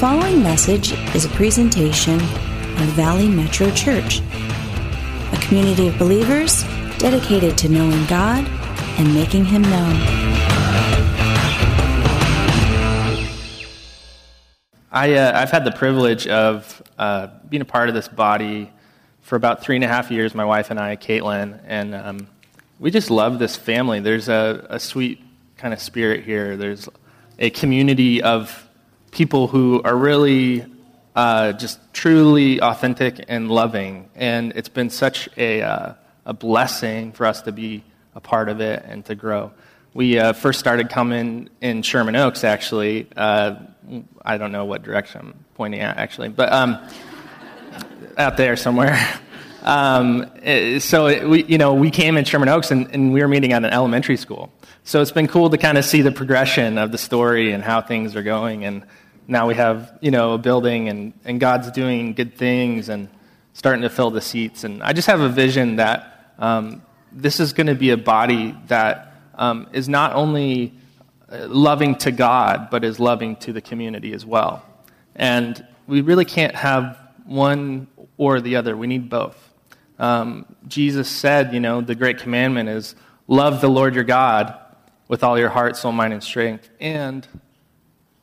following message is a presentation of Valley Metro Church, a community of believers dedicated to knowing God and making Him known. I, uh, I've had the privilege of uh, being a part of this body for about three and a half years, my wife and I, Caitlin, and um, we just love this family. There's a, a sweet kind of spirit here. There's a community of people who are really uh, just truly authentic and loving, and it's been such a, uh, a blessing for us to be a part of it and to grow. We uh, first started coming in Sherman Oaks, actually. Uh, I don't know what direction I'm pointing at, actually, but um, out there somewhere. Um, eh, so it, we, you know, we came in Sherman Oaks, and, and we were meeting at an elementary school. So it's been cool to kind of see the progression of the story and how things are going. And now we have, you know, a building, and, and God's doing good things and starting to fill the seats. And I just have a vision that um, this is going to be a body that um, is not only uh, loving to God, but is loving to the community as well. And we really can't have one or the other. We need both. Um, Jesus said, you know, the great commandment is love the Lord your God with all your heart, soul, mind, and strength, and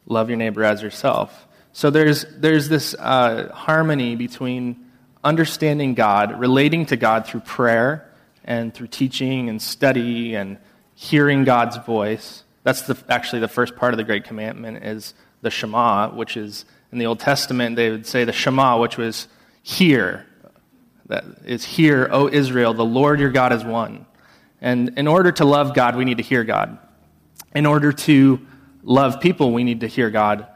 love your neighbor as yourself. So there's, there's this uh, harmony between understanding God, relating to God through prayer, and through teaching and study and hearing God's voice. That's the, actually the first part of the Great Commandment is the Shema, which is in the Old Testament they would say the Shema, which was hear. That is hear, O Israel, the Lord your God is one. And in order to love God, we need to hear God. In order to love people, we need to hear God.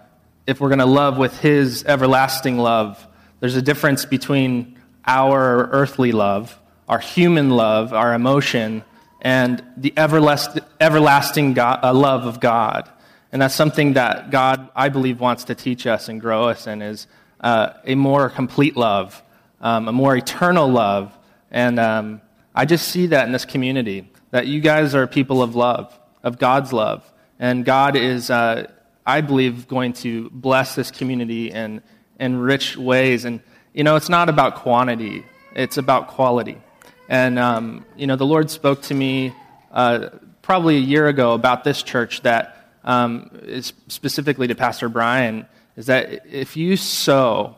If we're going to love with His everlasting love, there's a difference between our earthly love our human love, our emotion, and the everlasting God, uh, love of God. And that's something that God, I believe, wants to teach us and grow us in is uh, a more complete love, um, a more eternal love. And um, I just see that in this community, that you guys are people of love, of God's love. And God is, uh, I believe, going to bless this community in, in rich ways. And, you know, it's not about quantity, it's about quality. And, um, you know, the Lord spoke to me uh, probably a year ago about this church that um, is specifically to Pastor Brian is that if you sow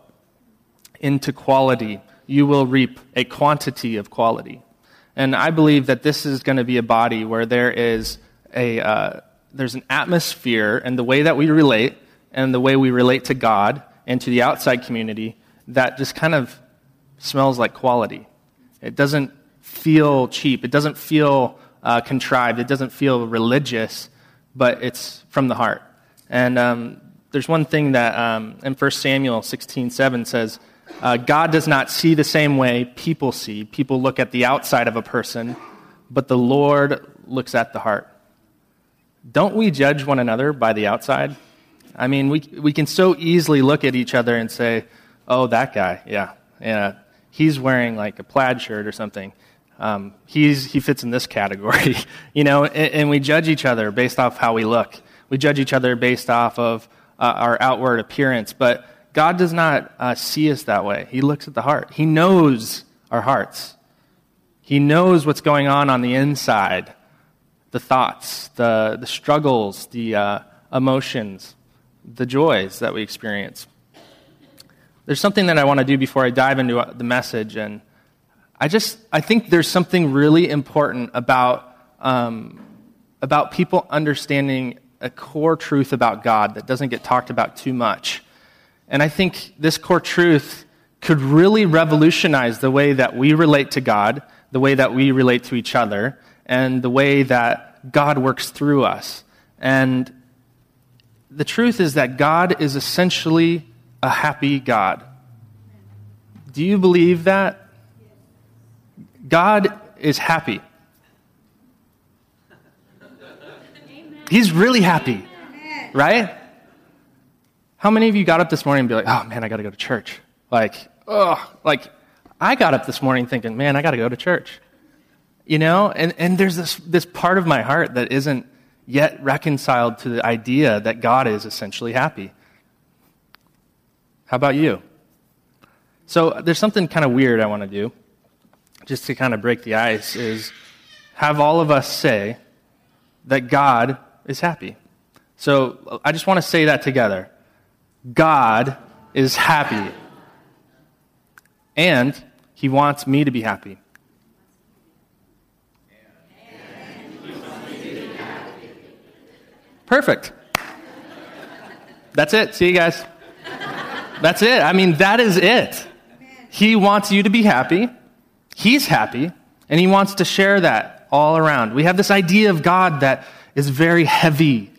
into quality, you will reap a quantity of quality. And I believe that this is going to be a body where there is a, uh, there's an atmosphere and the way that we relate and the way we relate to God and to the outside community that just kind of smells like quality. It doesn't feel cheap. It doesn't feel uh, contrived. It doesn't feel religious, but it's from the heart. And um, there's one thing that um, in 1 Samuel 16 7 says, uh, God does not see the same way people see. People look at the outside of a person, but the Lord looks at the heart. Don't we judge one another by the outside? I mean, we, we can so easily look at each other and say, oh, that guy, yeah, yeah, he's wearing like a plaid shirt or something um, he's, he fits in this category, you know, and, and, we judge each other based off how we look. We judge each other based off of uh, our outward appearance, but God does not uh, see us that way. He looks at the heart. He knows our hearts. He knows what's going on on the inside, the thoughts, the, the struggles, the uh, emotions, the joys that we experience. There's something that I want to do before I dive into uh, the message, and I just I think there's something really important about um, about people understanding a core truth about God that doesn't get talked about too much. And I think this core truth could really revolutionize the way that we relate to God, the way that we relate to each other, and the way that God works through us. And the truth is that God is essentially a happy God. Do you believe that? God is happy. He's really happy, right? How many of you got up this morning and be like, oh man, I got to go to church? Like, oh, like I got up this morning thinking, man, I got to go to church. You know, and, and there's this, this part of my heart that isn't yet reconciled to the idea that God is essentially happy. How about you? So there's something kind of weird I want to do, just to kind of break the ice, is have all of us say that God is happy. So I just want to say that together. God is happy. And he wants me to be happy. Perfect. That's it. See you guys. That's it. I mean, that is it. He wants you to be happy. He's happy. And he wants to share that all around. We have this idea of God that is very heavy.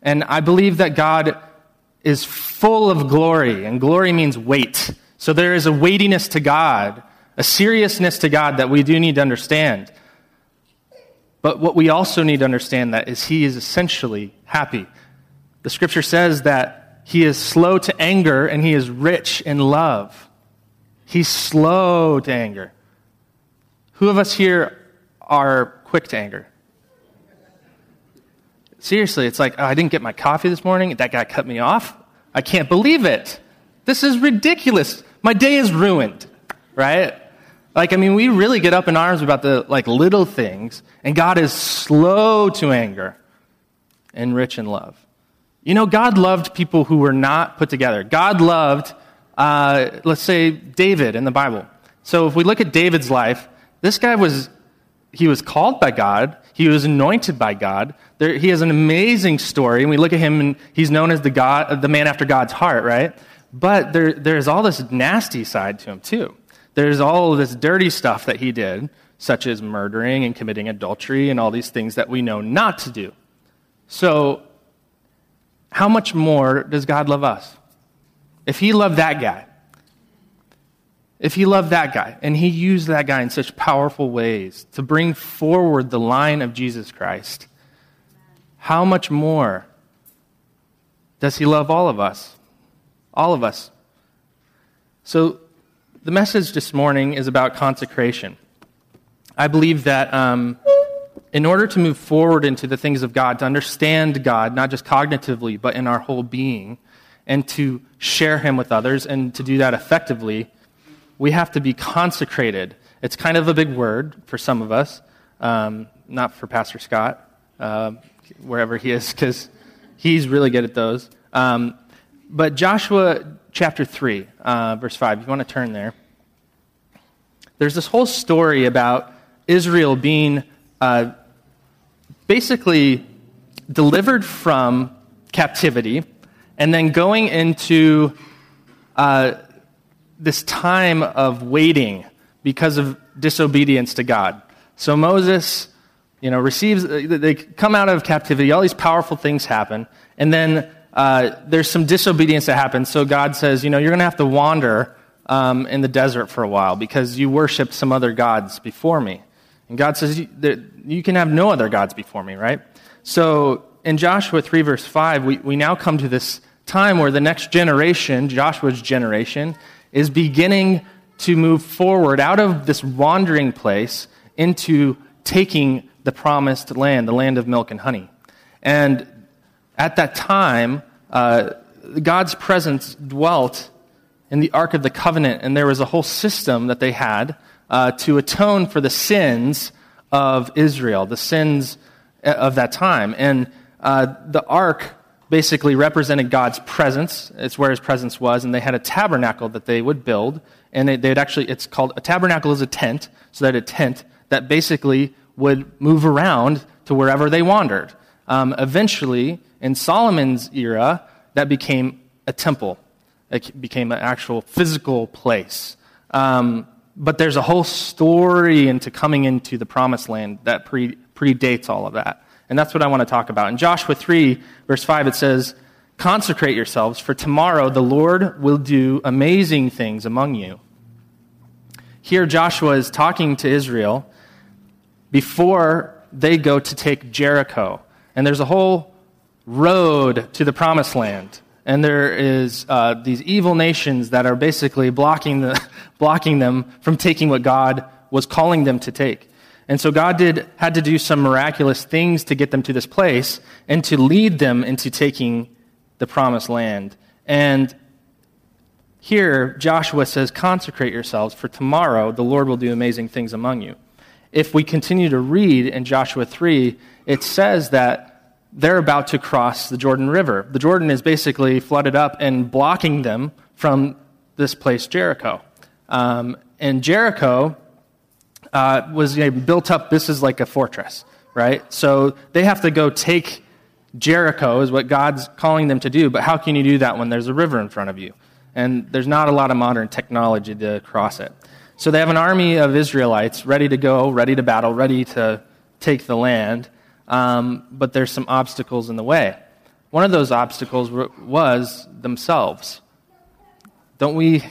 And I believe that God is full of glory, and glory means weight. So there is a weightiness to God, a seriousness to God that we do need to understand. But what we also need to understand that is he is essentially happy. The scripture says that he is slow to anger and he is rich in love. He's slow to anger. Who of us here are quick to anger? Seriously, it's like, oh, I didn't get my coffee this morning. That guy cut me off. I can't believe it. This is ridiculous. My day is ruined, right? Like, I mean, we really get up in arms about the like little things, and God is slow to anger and rich in love. You know, God loved people who were not put together. God loved, uh, let's say, David in the Bible. So if we look at David's life, this guy was, he was called by God. He was anointed by God. There, he has an amazing story, and we look at him, and he's known as the, God, the man after God's heart, right? But there, there's all this nasty side to him, too. There's all this dirty stuff that he did, such as murdering and committing adultery and all these things that we know not to do. So, how much more does God love us? If he loved that guy, if he loved that guy, and he used that guy in such powerful ways to bring forward the line of Jesus Christ, how much more does he love all of us? All of us. So, the message this morning is about consecration. I believe that um, in order to move forward into the things of God, to understand God, not just cognitively, but in our whole being, and to share Him with others, and to do that effectively, we have to be consecrated. It's kind of a big word for some of us, um, not for Pastor Scott, uh, wherever he is, because he's really good at those. Um, but Joshua chapter 3, uh, verse 5, if you want to turn there, there's this whole story about Israel being uh, basically delivered from captivity and then going into uh, this time of waiting because of disobedience to God. So Moses, you know, receives, they come out of captivity, all these powerful things happen, and then uh, there's some disobedience that happens. So God says, you know, you're going to have to wander um, in the desert for a while because you worshiped some other gods before me. And God says, you can have no other gods before me, right? So in Joshua 3, verse 5, we, we now come to this time where the next generation, Joshua's generation, is beginning to move forward out of this wandering place into taking the promised land, the land of milk and honey. And at that time, uh, God's presence dwelt in the Ark of the Covenant, and there was a whole system that they had uh, to atone for the sins of Israel, the sins uh, of that time. And uh, the ark basically represented God's presence. It's where his presence was. And they had a tabernacle that they would build. And they, would actually, it's called, a tabernacle is a tent. So that a tent that basically would move around to wherever they wandered. Um, eventually, in Solomon's era, that became a temple. It became an actual physical place. Um, but there's a whole story into coming into the promised land that pre- predates all of that. And that's what I want to talk about. In Joshua 3, verse 5, it says, Consecrate yourselves, for tomorrow the Lord will do amazing things among you. Here, Joshua is talking to Israel before they go to take Jericho. And there's a whole road to the promised land and there is uh, these evil nations that are basically blocking, the, blocking them from taking what God was calling them to take. And so God did, had to do some miraculous things to get them to this place and to lead them into taking the promised land. And here, Joshua says, Consecrate yourselves, for tomorrow the Lord will do amazing things among you. If we continue to read in Joshua 3, it says that they're about to cross the Jordan River. The Jordan is basically flooded up and blocking them from this place, Jericho. Um, and Jericho uh, was you know, built up, this is like a fortress, right? So they have to go take Jericho, is what God's calling them to do, but how can you do that when there's a river in front of you? And there's not a lot of modern technology to cross it. So they have an army of Israelites ready to go, ready to battle, ready to take the land, um, but there's some obstacles in the way. One of those obstacles was themselves. Don't we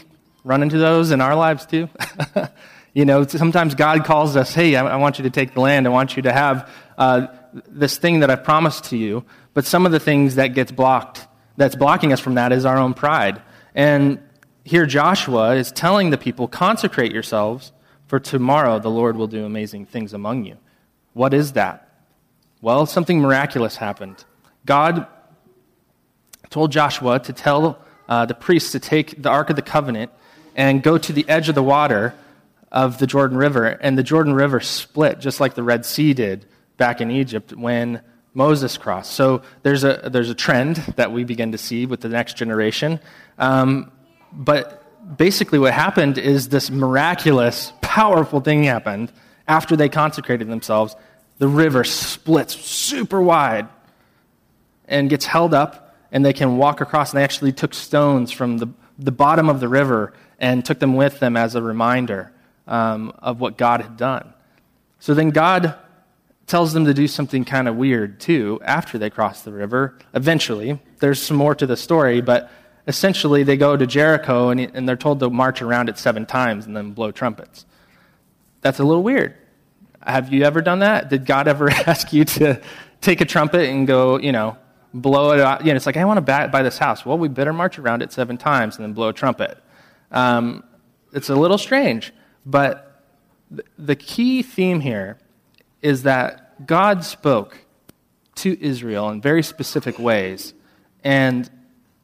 run into those in our lives too? you know, sometimes God calls us, hey, I, I, want you to take the land. I want you to have uh, this thing that I've promised to you. But some of the things that gets blocked, that's blocking us from that, is our own pride. And here Joshua is telling the people, consecrate yourselves, for tomorrow the Lord will do amazing things among you. What is that? Well, something miraculous happened. God told Joshua to tell uh, the priests to take the Ark of the Covenant and go to the edge of the water of the Jordan River, and the Jordan River split just like the Red Sea did back in Egypt when Moses crossed. So there's a, there's a trend that we begin to see with the next generation. Um, but basically, what happened is this miraculous, powerful thing happened after they consecrated themselves. The river splits super wide and gets held up, and they can walk across. And they actually took stones from the, the bottom of the river and took them with them as a reminder um, of what God had done. So then God tells them to do something kind of weird too after they cross the river. Eventually, there's some more to the story, but essentially they go to Jericho and, and they're told to march around it seven times and then blow trumpets. That's a little weird. Have you ever done that? Did God ever ask you to take a trumpet and go, you know, blow it out? You know, it's like, I want to buy this house. Well, we better march around it seven times and then blow a trumpet. Um, it's a little strange, but the key theme here is that God spoke to Israel in very specific ways, and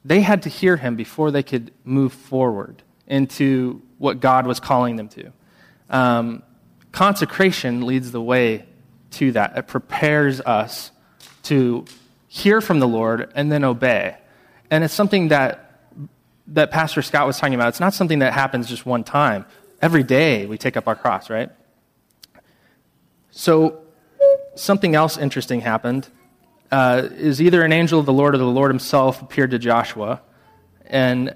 they had to hear him before they could move forward into what God was calling them to. Um, consecration leads the way to that. It prepares us to hear from the Lord and then obey. And it's something that that Pastor Scott was talking about. It's not something that happens just one time. Every day we take up our cross, right? So something else interesting happened. Uh, is either an angel of the Lord or the Lord himself appeared to Joshua and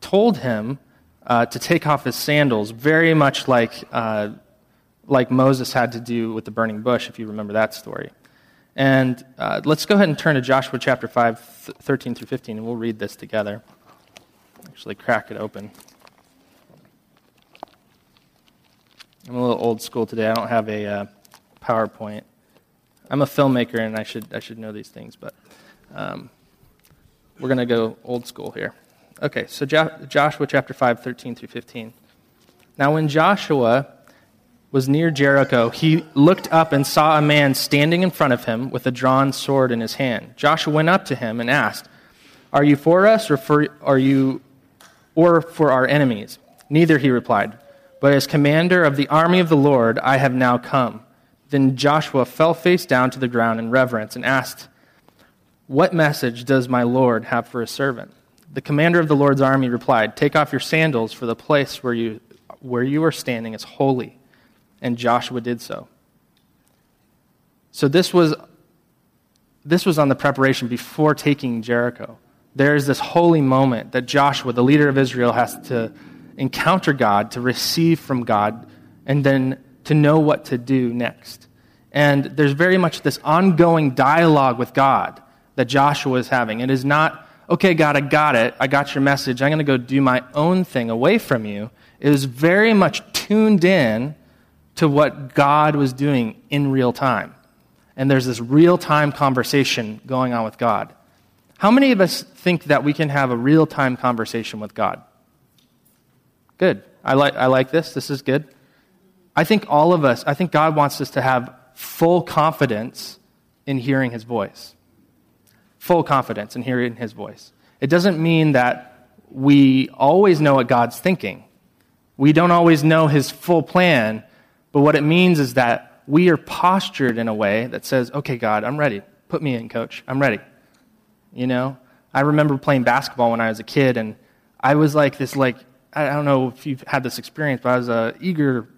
told him uh, to take off his sandals, very much like, uh, like Moses had to do with the burning bush, if you remember that story. And uh, let's go ahead and turn to Joshua chapter 5, 13 through 15, and we'll read this together. Actually, crack it open. I'm a little old school today. I don't have a uh, PowerPoint. I'm a filmmaker and I should, I should know these things, but um, we're going to go old school here. Okay, so jo- Joshua chapter 5, 13 through 15. Now, when Joshua was near Jericho, he looked up and saw a man standing in front of him with a drawn sword in his hand. Joshua went up to him and asked, Are you for us or for, are you, or for our enemies? Neither, he replied, but as commander of the army of the Lord, I have now come. Then Joshua fell face down to the ground in reverence and asked, What message does my Lord have for his servant? The commander of the Lord's army replied, Take off your sandals, for the place where you, where you are standing is holy. And Joshua did so. So this was, this was on the preparation before taking Jericho. There is this holy moment that Joshua, the leader of Israel, has to encounter God, to receive from God, and then to know what to do next. And there's very much this ongoing dialogue with God that Joshua is having. It is not, okay, God, I got it. I got your message. I'm going to go do my own thing away from you. It is very much tuned in to what God was doing in real time. And there's this real time conversation going on with God. How many of us think that we can have a real time conversation with God? Good. I like, I like this. This is good. I think all of us, I think God wants us to have full confidence in hearing his voice. Full confidence in hearing his voice. It doesn't mean that we always know what God's thinking. We don't always know his full plan, but what it means is that we are postured in a way that says, okay, God, I'm ready. Put me in, coach. I'm ready. You know? I remember playing basketball when I was a kid, and I was like this, like, I don't know if you've had this experience, but I was a eager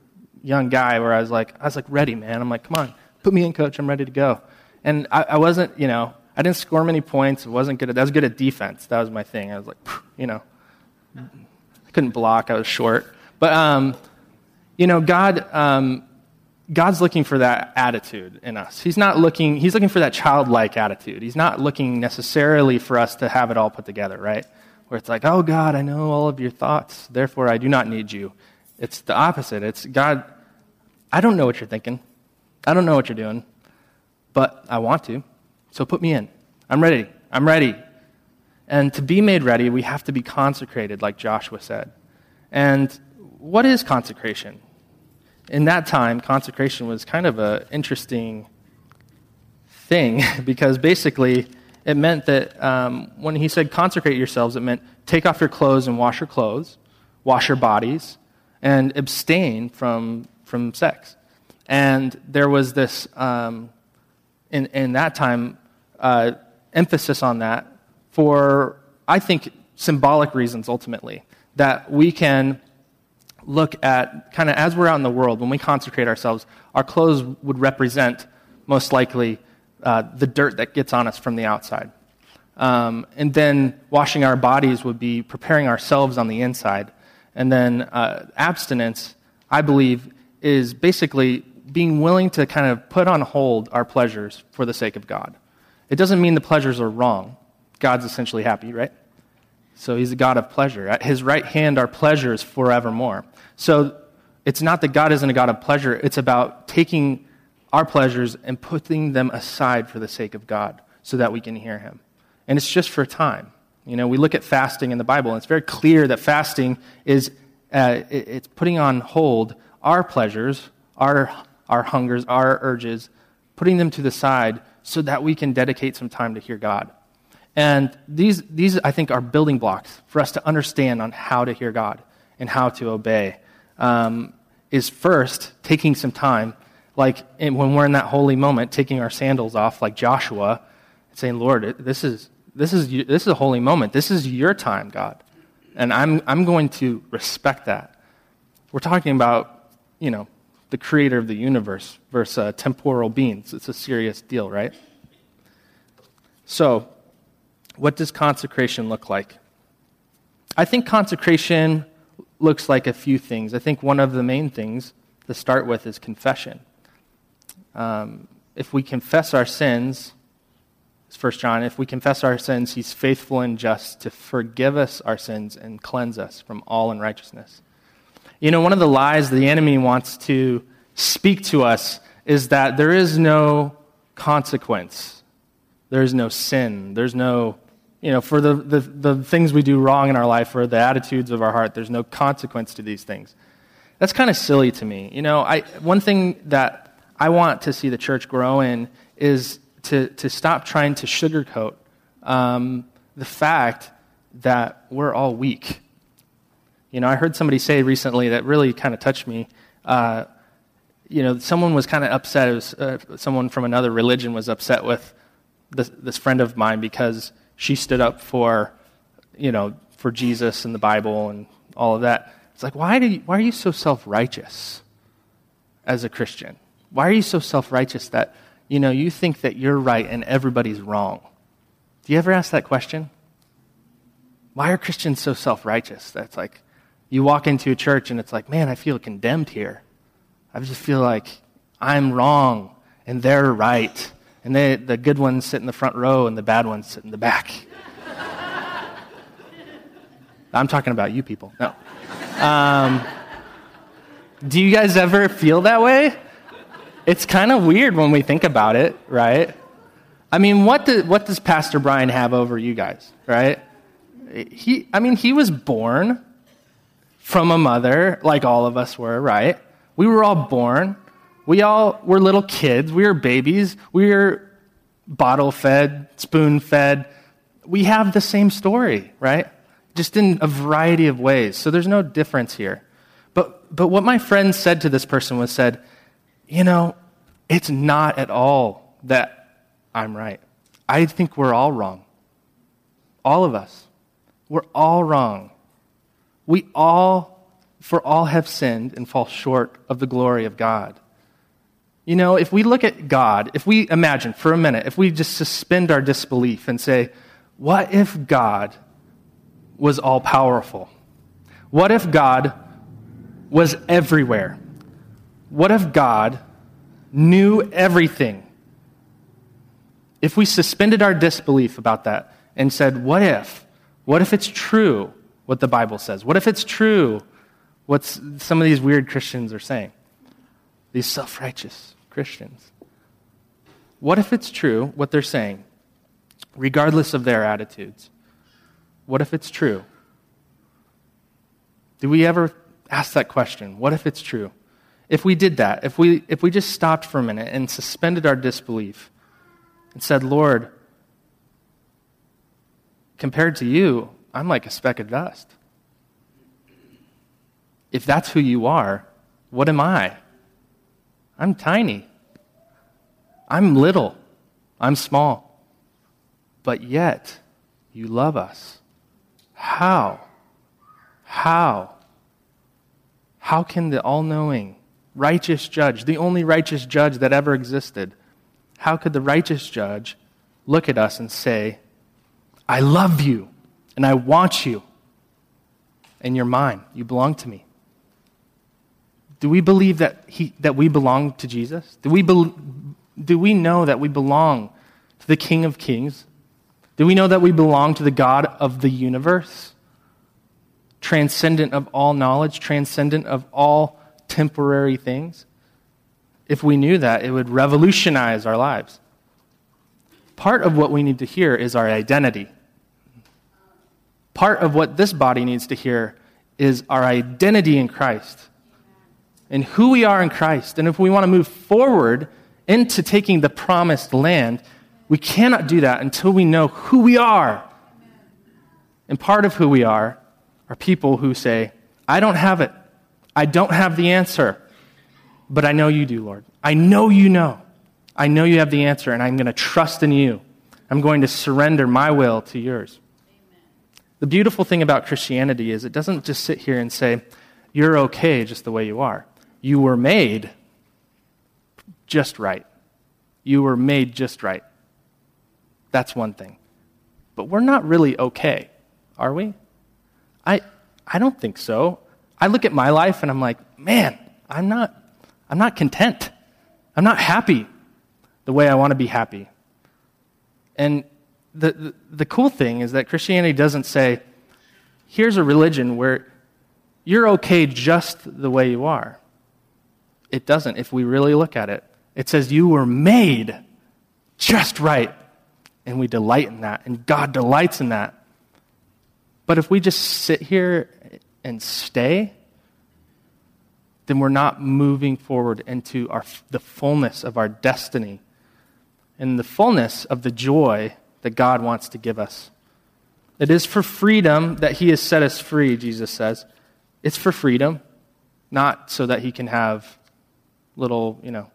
young guy where I was like, I was like ready, man. I'm like, come on, put me in, coach. I'm ready to go. And I, I wasn't, you know, I didn't score many points. I wasn't good at, I was good at defense. That was my thing. I was like, you know, I couldn't block. I was short. But, um, you know, God, um, God's looking for that attitude in us. He's not looking, he's looking for that childlike attitude. He's not looking necessarily for us to have it all put together, right? Where it's like, oh God, I know all of your thoughts, therefore I do not need you. It's the opposite. It's God, I don't know what you're thinking. I don't know what you're doing, but I want to. So put me in. I'm ready. I'm ready. And to be made ready, we have to be consecrated, like Joshua said. And what is consecration? In that time, consecration was kind of an interesting thing because basically it meant that um, when he said consecrate yourselves, it meant take off your clothes and wash your clothes, wash your bodies, and abstain from, from sex. And there was this, um, in, in that time, uh, emphasis on that for, I think, symbolic reasons ultimately. That we can look at, kind of as we're out in the world, when we consecrate ourselves, our clothes would represent, most likely, uh, the dirt that gets on us from the outside. Um, and then washing our bodies would be preparing ourselves on the inside. And then uh, abstinence, I believe, is basically being willing to kind of put on hold our pleasures for the sake of God. It doesn't mean the pleasures are wrong. God's essentially happy, right? So he's a God of pleasure. At his right hand are pleasures forevermore. So it's not that God isn't a God of pleasure, it's about taking our pleasures and putting them aside for the sake of God so that we can hear Him. And it's just for time. You know, we look at fasting in the Bible, and it's very clear that fasting is uh, it's putting on hold our pleasures, our, our hungers, our urges, putting them to the side so that we can dedicate some time to hear God. And these, these, I think, are building blocks for us to understand on how to hear God and how to obey. Um, is first taking some time like when we're in that holy moment, taking our sandals off, like Joshua, and saying, Lord, this is, this is, this is a holy moment. This is your time, God. And I'm, I'm going to respect that. We're talking about, you know, the creator of the universe versus uh, temporal beings. It's a serious deal, right? So, what does consecration look like? I think consecration looks like a few things. I think one of the main things to start with is confession um, if we confess our sins, First John, if we confess our sins, he's faithful and just to forgive us our sins and cleanse us from all unrighteousness. You know, one of the lies the enemy wants to speak to us is that there is no consequence. There is no sin. There's no, you know, for the, the, the things we do wrong in our life or the attitudes of our heart, there's no consequence to these things. That's kind of silly to me. You know, I, one thing that I want to see the church grow in is to, to stop trying to sugarcoat um, the fact that we're all weak. You know, I heard somebody say recently that really kind of touched me. Uh, you know, someone was kind of upset. Was, uh, someone from another religion was upset with this, this friend of mine because she stood up for, you know, for Jesus and the Bible and all of that. It's like, why, do you, why are you so self righteous as a Christian? Why are you so self righteous that, you know, you think that you're right and everybody's wrong? Do you ever ask that question? Why are Christians so self righteous? That's like, you walk into a church and it's like, man, I feel condemned here. I just feel like I'm wrong and they're right. And they, the good ones sit in the front row and the bad ones sit in the back. I'm talking about you people. No. Um, do you guys ever feel that way? It's kind of weird when we think about it, right? I mean, what, do, what does Pastor Brian have over you guys, right? He, I mean, he was born from a mother, like all of us were, right? We were all born. We all were little kids. We were babies. We were bottle fed, spoon fed. We have the same story, right? just in a variety of ways. So there's no difference here. But, but what my friend said to this person was said, you know, it's not at all that I'm right. I think we're all wrong. All of us. We're all wrong. We all, for all have sinned and fall short of the glory of God. You know, if we look at God, if we imagine for a minute, if we just suspend our disbelief and say, what if God was all powerful? What if God was everywhere? What if God knew everything? If we suspended our disbelief about that and said, what if? What if it's true what the Bible says? What if it's true what some of these weird Christians are saying? These self righteous Christians. What if it's true what they're saying, regardless of their attitudes? What if it's true? Do we ever ask that question? What if it's true? If we did that, if we, if we just stopped for a minute and suspended our disbelief and said, Lord, compared to you, I'm like a speck of dust. If that's who you are, what am I? I'm tiny. I'm little. I'm small. But yet, you love us. How? How? How can the all knowing, righteous judge, the only righteous judge that ever existed, how could the righteous judge look at us and say, I love you and I want you and you're mine? You belong to me. Do we believe that, he, that we belong to Jesus? Do we, be, do we know that we belong to the King of Kings? Do we know that we belong to the God of the universe? Transcendent of all knowledge, transcendent of all temporary things? If we knew that, it would revolutionize our lives. Part of what we need to hear is our identity. Part of what this body needs to hear is our identity in Christ and who we are in Christ. And if we want to move forward into taking the promised land, we cannot do that until we know who we are. And part of who we are are people who say, I don't have it. I don't have the answer. But I know you do, Lord. I know you know. I know you have the answer, and I'm going to trust in you. I'm going to surrender my will to yours. Amen. The beautiful thing about Christianity is it doesn't just sit here and say, You're okay just the way you are you were made just right. You were made just right. That's one thing. But we're not really okay, are we? I, I don't think so. I look at my life and I'm like, man, I'm not, I'm not content. I'm not happy the way I want to be happy. And the, the, the cool thing is that Christianity doesn't say, here's a religion where you're okay just the way you are. It doesn't, if we really look at it. It says, You were made just right. And we delight in that. And God delights in that. But if we just sit here and stay, then we're not moving forward into our, the fullness of our destiny and the fullness of the joy that God wants to give us. It is for freedom that He has set us free, Jesus says. It's for freedom, not so that He can have little, you know,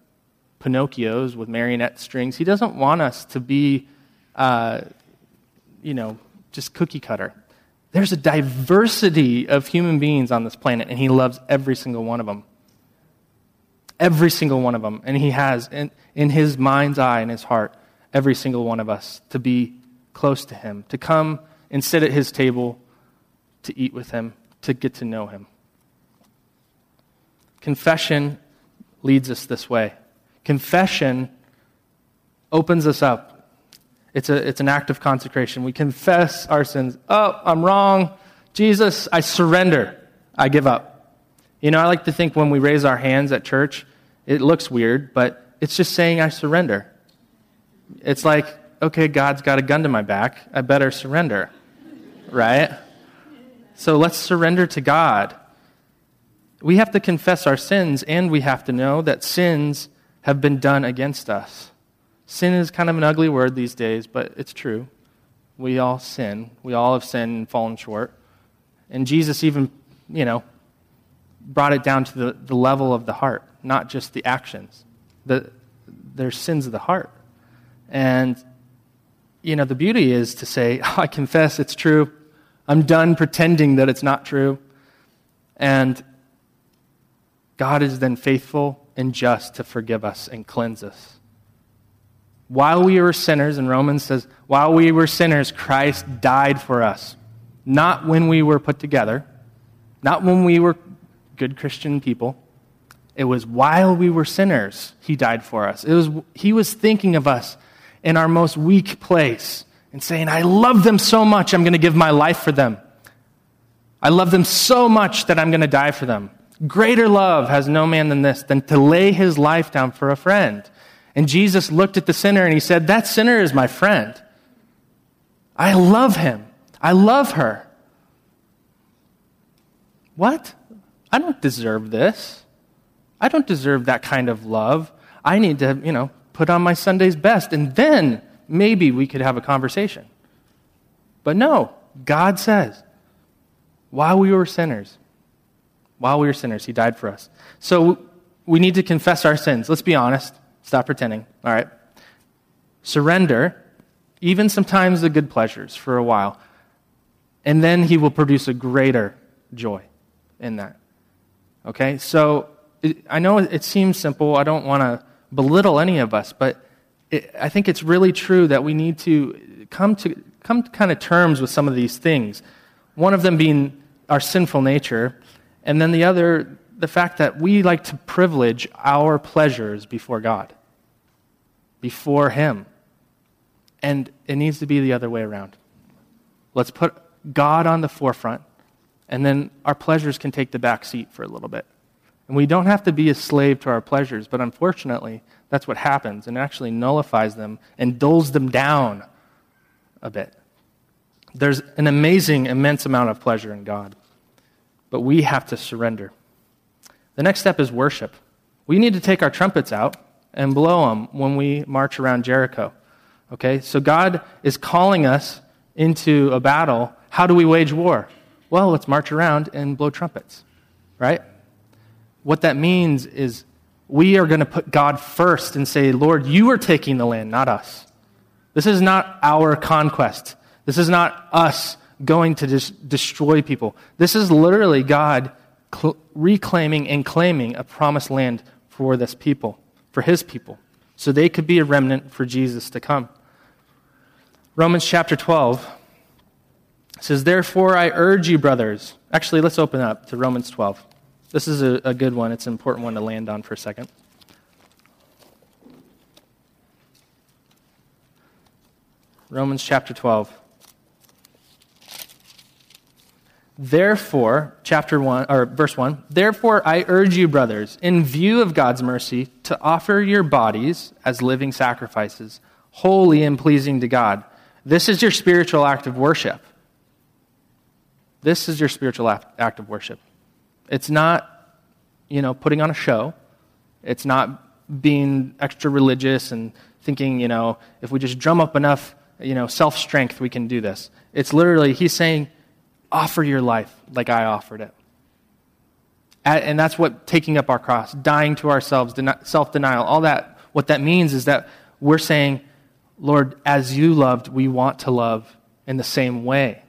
Pinocchios with marionette strings. He doesn't want us to be, uh, you know, just cookie cutter. There's a diversity of human beings on this planet, and He loves every single one of them. Every single one of them. And He has, in, in His mind's eye and His heart, every single one of us to be close to Him, to come and sit at His table, to eat with Him, to get to know Him. Confession leads us this way. Confession opens us up. It's, a, it's an act of consecration. We confess our sins. Oh, I'm wrong. Jesus, I surrender. I give up. You know, I like to think when we raise our hands at church, it looks weird, but it's just saying I surrender. It's like, okay, God's got a gun to my back. I better surrender. Right? So let's surrender to God we have to confess our sins, and we have to know that sins have been done against us. Sin is kind of an ugly word these days, but it's true. We all sin. We all have sinned and fallen short. And Jesus even, you know, brought it down to the, the level of the heart, not just the actions. The, they're sins of the heart. And, you know, the beauty is to say, oh, I confess it's true. I'm done pretending that it's not true. And God is then faithful and just to forgive us and cleanse us. While we were sinners, and Romans says, while we were sinners, Christ died for us. Not when we were put together, not when we were good Christian people. It was while we were sinners, he died for us. It was, he was thinking of us in our most weak place and saying, I love them so much, I'm going to give my life for them. I love them so much that I'm going to die for them. Greater love has no man than this, than to lay his life down for a friend. And Jesus looked at the sinner and he said, That sinner is my friend. I love him. I love her. What? I don't deserve this. I don't deserve that kind of love. I need to, you know, put on my Sunday's best, and then maybe we could have a conversation. But no, God says, while we were sinners, while we were sinners, He died for us. So we need to confess our sins. Let's be honest. Stop pretending. All right. Surrender, even sometimes the good pleasures for a while, and then He will produce a greater joy in that. Okay? So it, I know it seems simple. I don't want to belittle any of us, but it, I think it's really true that we need to come to come to kind of terms with some of these things. One of them being our sinful nature, and then the other, the fact that we like to privilege our pleasures before God, before Him. And it needs to be the other way around. Let's put God on the forefront, and then our pleasures can take the back seat for a little bit. And we don't have to be a slave to our pleasures, but unfortunately, that's what happens and actually nullifies them and dulls them down a bit. There's an amazing, immense amount of pleasure in God, but we have to surrender. The next step is worship. We need to take our trumpets out and blow them when we march around Jericho. Okay? So God is calling us into a battle. How do we wage war? Well, let's march around and blow trumpets, right? What that means is we are going to put God first and say, Lord, you are taking the land, not us. This is not our conquest. This is not us going to just destroy people. This is literally God cl- reclaiming and claiming a promised land for this people, for his people, so they could be a remnant for Jesus to come. Romans chapter 12 says, Therefore I urge you, brothers. Actually, let's open up to Romans 12. This is a, a good one. It's an important one to land on for a second. Romans chapter 12. Therefore, chapter 1 or verse 1, therefore I urge you brothers in view of God's mercy to offer your bodies as living sacrifices, holy and pleasing to God. This is your spiritual act of worship. This is your spiritual act of worship. It's not, you know, putting on a show. It's not being extra religious and thinking, you know, if we just drum up enough, you know, self strength, we can do this. It's literally, he's saying, offer your life like I offered it. And that's what taking up our cross, dying to ourselves, self denial, all that, what that means is that we're saying, Lord, as you loved, we want to love in the same way.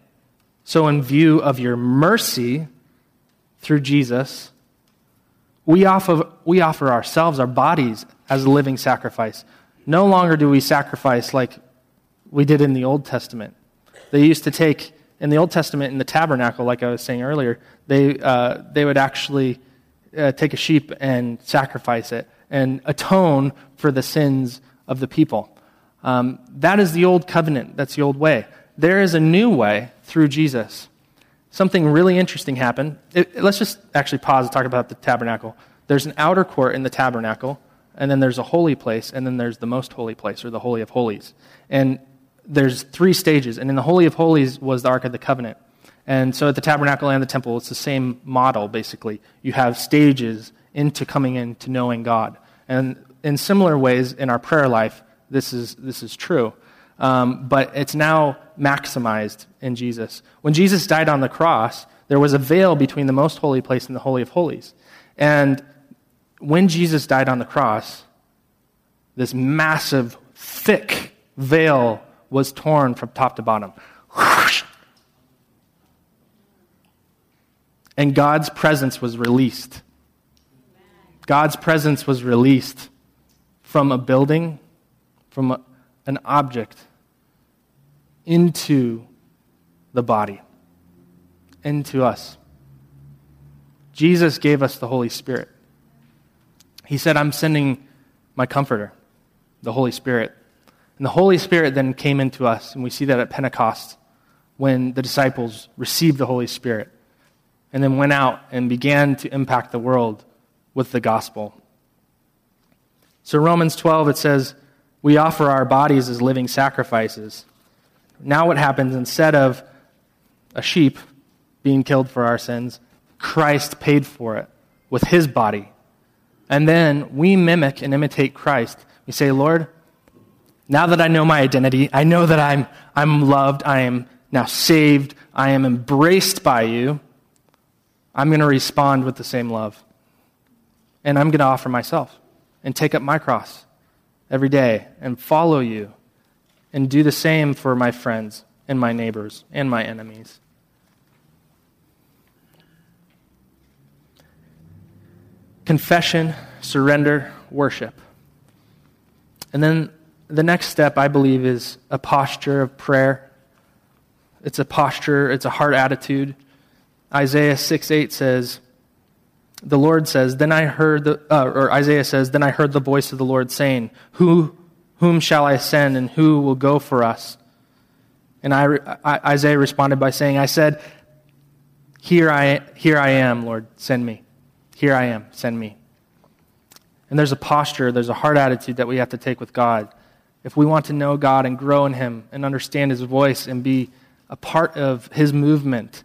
So, in view of your mercy, through Jesus, we offer, we offer ourselves, our bodies, as a living sacrifice. No longer do we sacrifice like we did in the Old Testament. They used to take, in the Old Testament, in the tabernacle, like I was saying earlier, they, uh, they would actually uh, take a sheep and sacrifice it and atone for the sins of the people. Um, that is the old covenant. That's the old way. There is a new way through Jesus something really interesting happened. It, let's just actually pause and talk about the tabernacle. There's an outer court in the tabernacle, and then there's a holy place, and then there's the most holy place, or the Holy of Holies. And there's three stages, and in the Holy of Holies was the Ark of the Covenant. And so at the tabernacle and the temple, it's the same model, basically. You have stages into coming into knowing God. And in similar ways, in our prayer life, this is, this is true um, but it's now maximized in Jesus. When Jesus died on the cross, there was a veil between the most holy place and the Holy of Holies. And when Jesus died on the cross, this massive, thick veil was torn from top to bottom. And God's presence was released. God's presence was released from a building, from a, an object, into the body, into us. Jesus gave us the Holy Spirit. He said, I'm sending my comforter, the Holy Spirit. And the Holy Spirit then came into us, and we see that at Pentecost when the disciples received the Holy Spirit and then went out and began to impact the world with the gospel. So, Romans 12, it says, We offer our bodies as living sacrifices. Now, what happens instead of a sheep being killed for our sins, Christ paid for it with his body. And then we mimic and imitate Christ. We say, Lord, now that I know my identity, I know that I'm, I'm loved, I am now saved, I am embraced by you. I'm going to respond with the same love. And I'm going to offer myself and take up my cross every day and follow you and do the same for my friends and my neighbors and my enemies. Confession, surrender, worship. And then the next step, I believe, is a posture of prayer. It's a posture, it's a heart attitude. Isaiah 6 8 says, the Lord says, Then I heard the, uh, or Isaiah says, Then I heard the voice of the Lord saying, Who, Whom shall I send, and who will go for us? And I, I, Isaiah responded by saying, I said, here I, here I am, Lord, send me. Here I am, send me. And there's a posture, there's a heart attitude that we have to take with God. If we want to know God and grow in Him and understand His voice and be a part of His movement,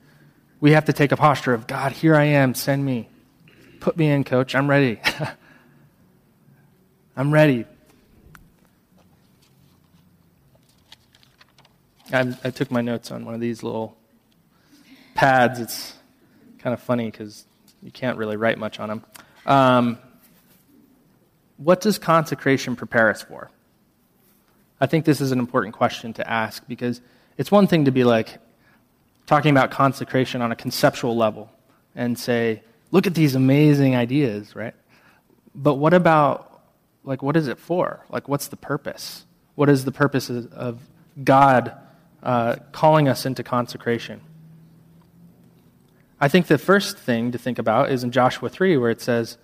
we have to take a posture of, God, here I am, send me. Put me in, coach. I'm ready. I'm ready. I, I took my notes on one of these little pads. It's kind of funny because you can't really write much on them. Um, what does consecration prepare us for? I think this is an important question to ask because it's one thing to be like talking about consecration on a conceptual level and say, look at these amazing ideas, right? But what about, like, what is it for? Like, what's the purpose? What is the purpose of God uh, calling us into consecration? I think the first thing to think about is in Joshua 3, where it says,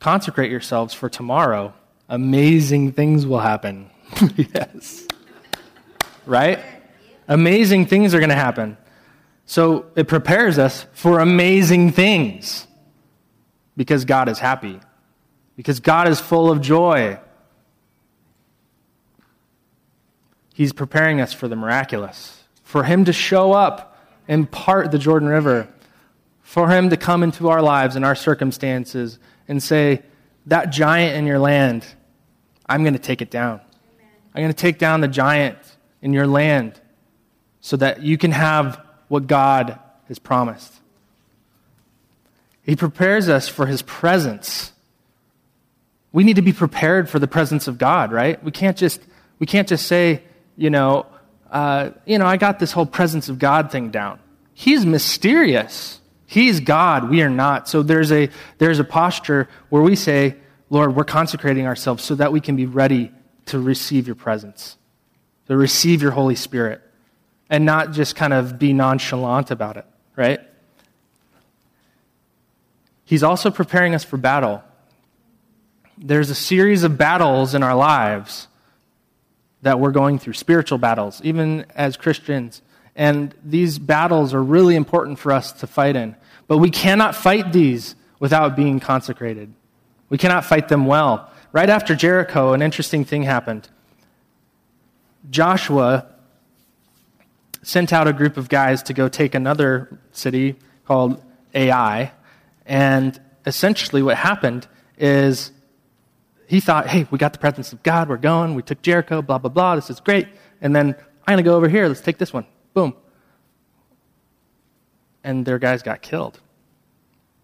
Consecrate yourselves for tomorrow. Amazing things will happen. yes. Right? Amazing things are going to happen. So it prepares us for amazing things because God is happy, because God is full of joy. He's preparing us for the miraculous, for Him to show up and part the Jordan River, for Him to come into our lives and our circumstances and say, That giant in your land, I'm going to take it down. I'm going to take down the giant in your land so that you can have what God has promised. He prepares us for His presence. We need to be prepared for the presence of God, right? We can't just, we can't just say, you know, uh, you know, I got this whole presence of God thing down. He's mysterious. He's God. We are not. So there's a, there's a posture where we say, Lord, we're consecrating ourselves so that we can be ready to receive your presence, to receive your Holy Spirit and not just kind of be nonchalant about it, right? He's also preparing us for battle. There's a series of battles in our lives that we're going through, spiritual battles, even as Christians. And these battles are really important for us to fight in. But we cannot fight these without being consecrated. We cannot fight them well. Right after Jericho, an interesting thing happened. Joshua sent out a group of guys to go take another city called Ai. And essentially, what happened is he thought, hey, we got the presence of God, we're going, we took Jericho, blah, blah, blah, this is great. And then I'm going to go over here, let's take this one. Boom. and their guys got killed.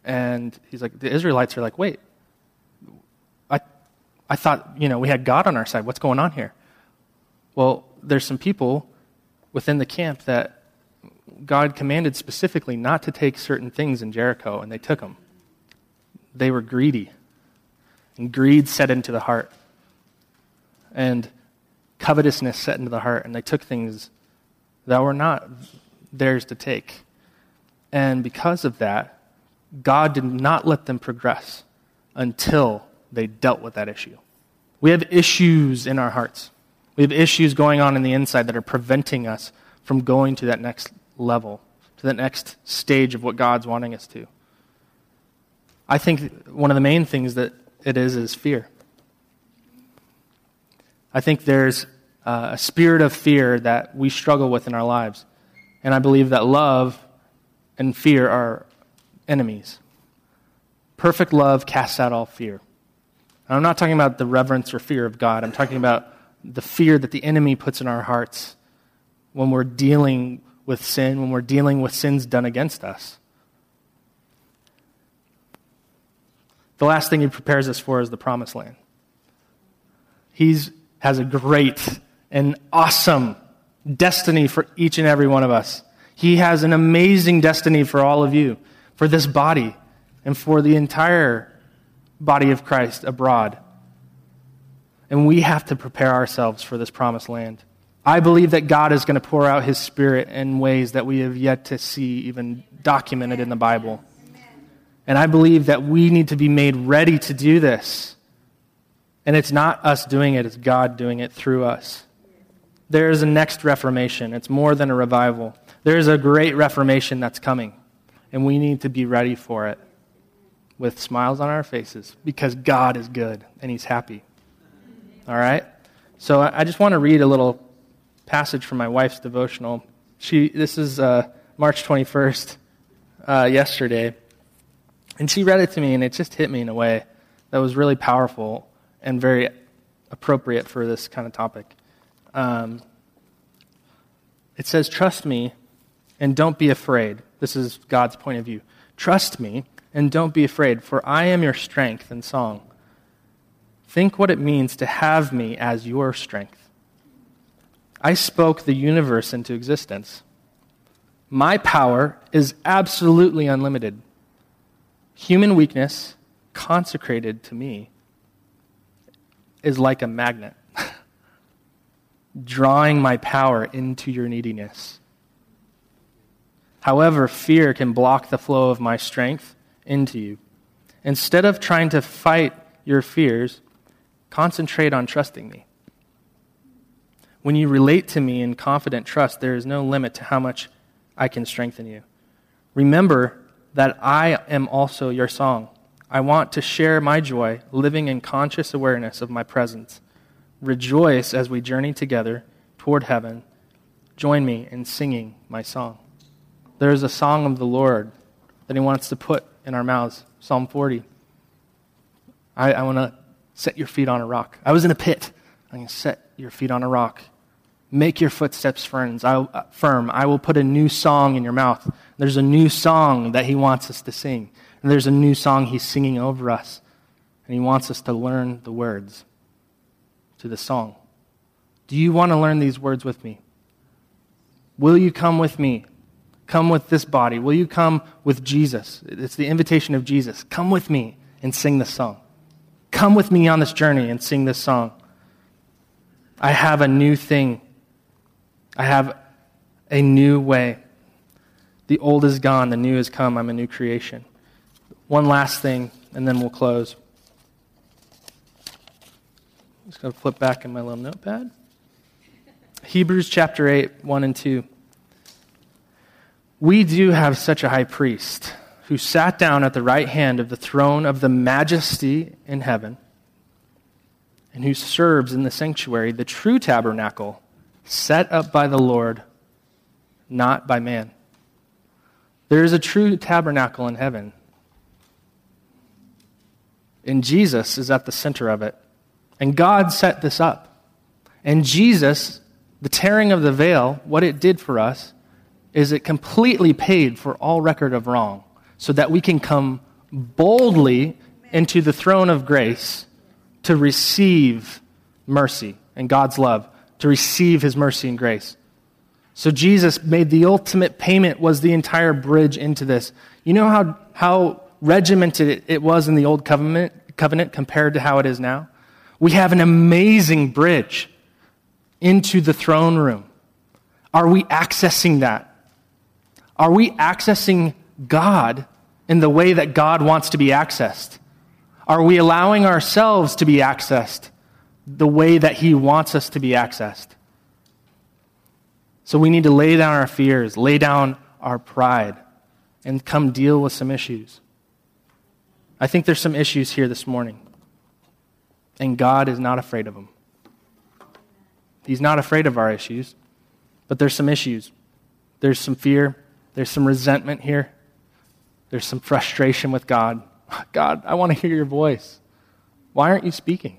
And he's like, the Israelites are like, wait, I thought, you know, we had God on our side. What's going on here? Well, there's some people within the camp that God commanded specifically not to take certain things in Jericho, and they took them. They were greedy, and greed set into the heart, and covetousness set into the heart, and they took things that were not theirs to take. And because of that, God did not let them progress until they dealt with that issue. We have issues in our hearts. We have issues going on in the inside that are preventing us from going to that next level, to that next stage of what God's wanting us to. I think one of the main things that it is is fear. I think there's uh, a spirit of fear that we struggle with in our lives. And I believe that love and fear are enemies. Perfect love casts out all fear. And I'm not talking about the reverence or fear of God. I'm talking about the fear that the enemy puts in our hearts when we're dealing with sin, when we're dealing with sins done against us. The last thing he prepares us for is the promised land. He has a great and awesome destiny for each and every one of us. He has an amazing destiny for all of you, for this body, and for the entire body of Christ abroad. And we have to prepare ourselves for this promised land. I believe that God is going to pour out his spirit in ways that we have yet to see even documented in the Bible. And I believe that we need to be made ready to do this. And it's not us doing it, it's God doing it through us. There is a next reformation. It's more than a revival. There is a great reformation that's coming. And we need to be ready for it with smiles on our faces because God is good and He's happy. All right? So I just want to read a little passage from my wife's devotional. She, this is uh, March 21st, uh, yesterday. And she read it to me, and it just hit me in a way that was really powerful and very appropriate for this kind of topic. Um, it says, Trust me and don't be afraid. This is God's point of view. Trust me and don't be afraid, for I am your strength and song. Think what it means to have me as your strength. I spoke the universe into existence. My power is absolutely unlimited. Human weakness, consecrated to me, is like a magnet, drawing my power into your neediness. However, fear can block the flow of my strength into you. Instead of trying to fight your fears, concentrate on trusting me. When you relate to me in confident trust, there is no limit to how much I can strengthen you. Remember that I am also your song. I want to share my joy, living in conscious awareness of my presence. Rejoice as we journey together toward heaven. Join me in singing my song. There is a song of the Lord that He wants to put in our mouths. Psalm 40. I, I want to set your feet on a rock. I was in a pit. I'm going to set your feet on a rock. Make your footsteps firm. I, uh, firm. I will put a new song in your mouth. There's a new song that He wants us to sing. And there's a new song He's singing over us. And He wants us to learn the words to the song. Do you want to learn these words with me? Will you come with me Come with this body. Will you come with Jesus? It's the invitation of Jesus. Come with me and sing this song. Come with me on this journey and sing this song. I have a new thing. I have a new way. The old is gone, the new has come. I'm a new creation. One last thing, and then we'll close. I'm just going to flip back in my little notepad. Hebrews chapter 8, 1 and 2 we do have such a high priest who sat down at the right hand of the throne of the majesty in heaven and who serves in the sanctuary, the true tabernacle, set up by the Lord, not by man. There is a true tabernacle in heaven. And Jesus is at the center of it. And God set this up. And Jesus, the tearing of the veil, what it did for us, is it completely paid for all record of wrong so that we can come boldly into the throne of grace to receive mercy and God's love, to receive his mercy and grace. So Jesus made the ultimate payment was the entire bridge into this. You know how, how regimented it was in the old covenant, covenant compared to how it is now? We have an amazing bridge into the throne room. Are we accessing that? Are we accessing God in the way that God wants to be accessed? Are we allowing ourselves to be accessed the way that He wants us to be accessed? So we need to lay down our fears, lay down our pride, and come deal with some issues. I think there's some issues here this morning, and God is not afraid of them. He's not afraid of our issues, but there's some issues. There's some fear, there's some resentment here, there's some frustration with God. God, I want to hear your voice. Why aren't you speaking?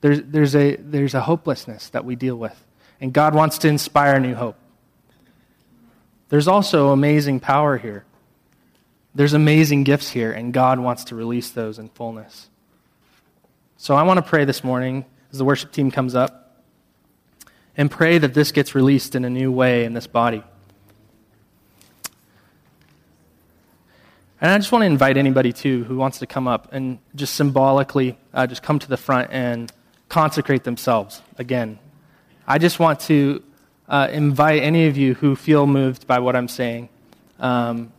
There's, there's, a, there's a hopelessness that we deal with, and God wants to inspire new hope. There's also amazing power here. There's amazing gifts here, and God wants to release those in fullness. So I want to pray this morning as the worship team comes up and pray that this gets released in a new way in this body. And I just want to invite anybody, too, who wants to come up and just symbolically uh, just come to the front and consecrate themselves again. I just want to uh, invite any of you who feel moved by what I'm saying um,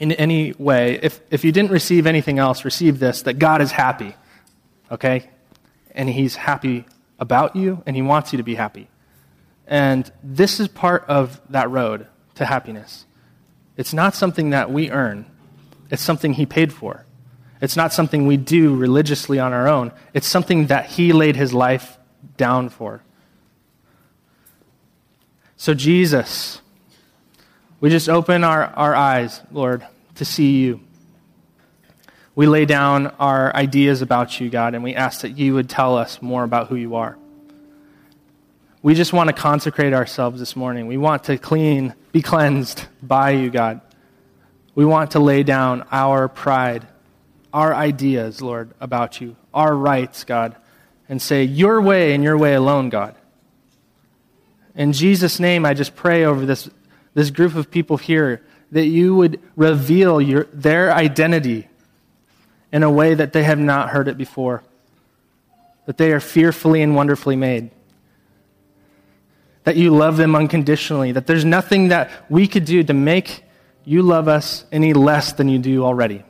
in any way. If, if you didn't receive anything else, receive this that God is happy, okay? And He's happy about you, and He wants you to be happy. And this is part of that road to happiness. It's not something that we earn, it's something He paid for. It's not something we do religiously on our own, it's something that He laid His life down for. So, Jesus, we just open our, our eyes, Lord, to see you. We lay down our ideas about you, God, and we ask that you would tell us more about who you are. We just want to consecrate ourselves this morning. We want to clean, be cleansed by you, God. We want to lay down our pride, our ideas, Lord, about you, our rights, God, and say, Your way and your way alone, God. In Jesus' name, I just pray over this, this group of people here that you would reveal your, their identity in a way that they have not heard it before, that they are fearfully and wonderfully made that you love them unconditionally, that there's nothing that we could do to make you love us any less than you do already.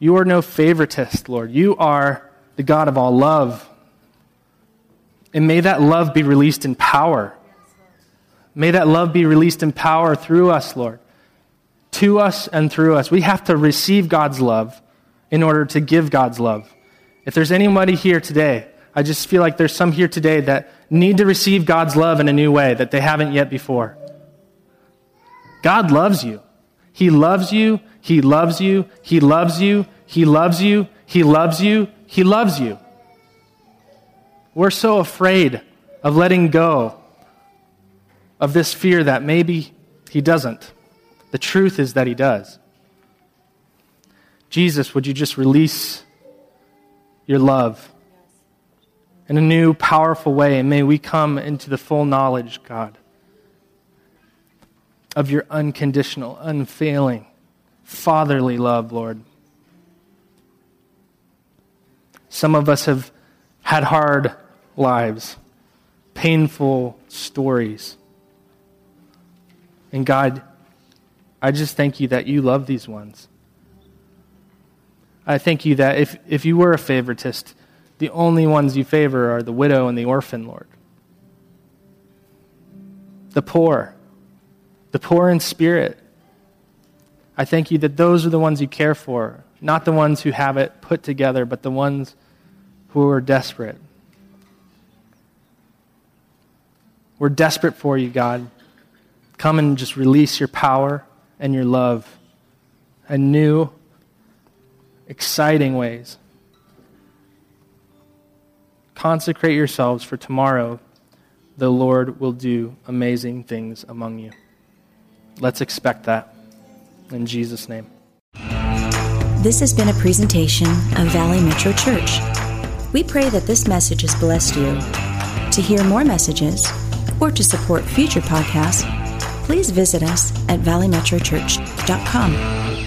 You are no favoritist, Lord. You are the God of all love. And may that love be released in power. May that love be released in power through us, Lord. To us and through us. We have to receive God's love in order to give God's love. If there's anybody here today I just feel like there's some here today that need to receive God's love in a new way that they haven't yet before. God loves you. He loves you. He loves you. He loves you. He loves you. He loves you. He loves you. We're so afraid of letting go of this fear that maybe He doesn't. The truth is that He does. Jesus, would you just release your love? In a new, powerful way. And may we come into the full knowledge, God, of your unconditional, unfailing, fatherly love, Lord. Some of us have had hard lives, painful stories. And God, I just thank you that you love these ones. I thank you that if, if you were a favoritist, the only ones you favor are the widow and the orphan, Lord. The poor, the poor in spirit. I thank you that those are the ones you care for, not the ones who have it put together, but the ones who are desperate. We're desperate for you, God. Come and just release your power and your love in new, exciting ways. Consecrate yourselves for tomorrow the Lord will do amazing things among you. Let's expect that. In Jesus' name. This has been a presentation of Valley Metro Church. We pray that this message has blessed you. To hear more messages or to support future podcasts, please visit us at valleymetrochurch.com.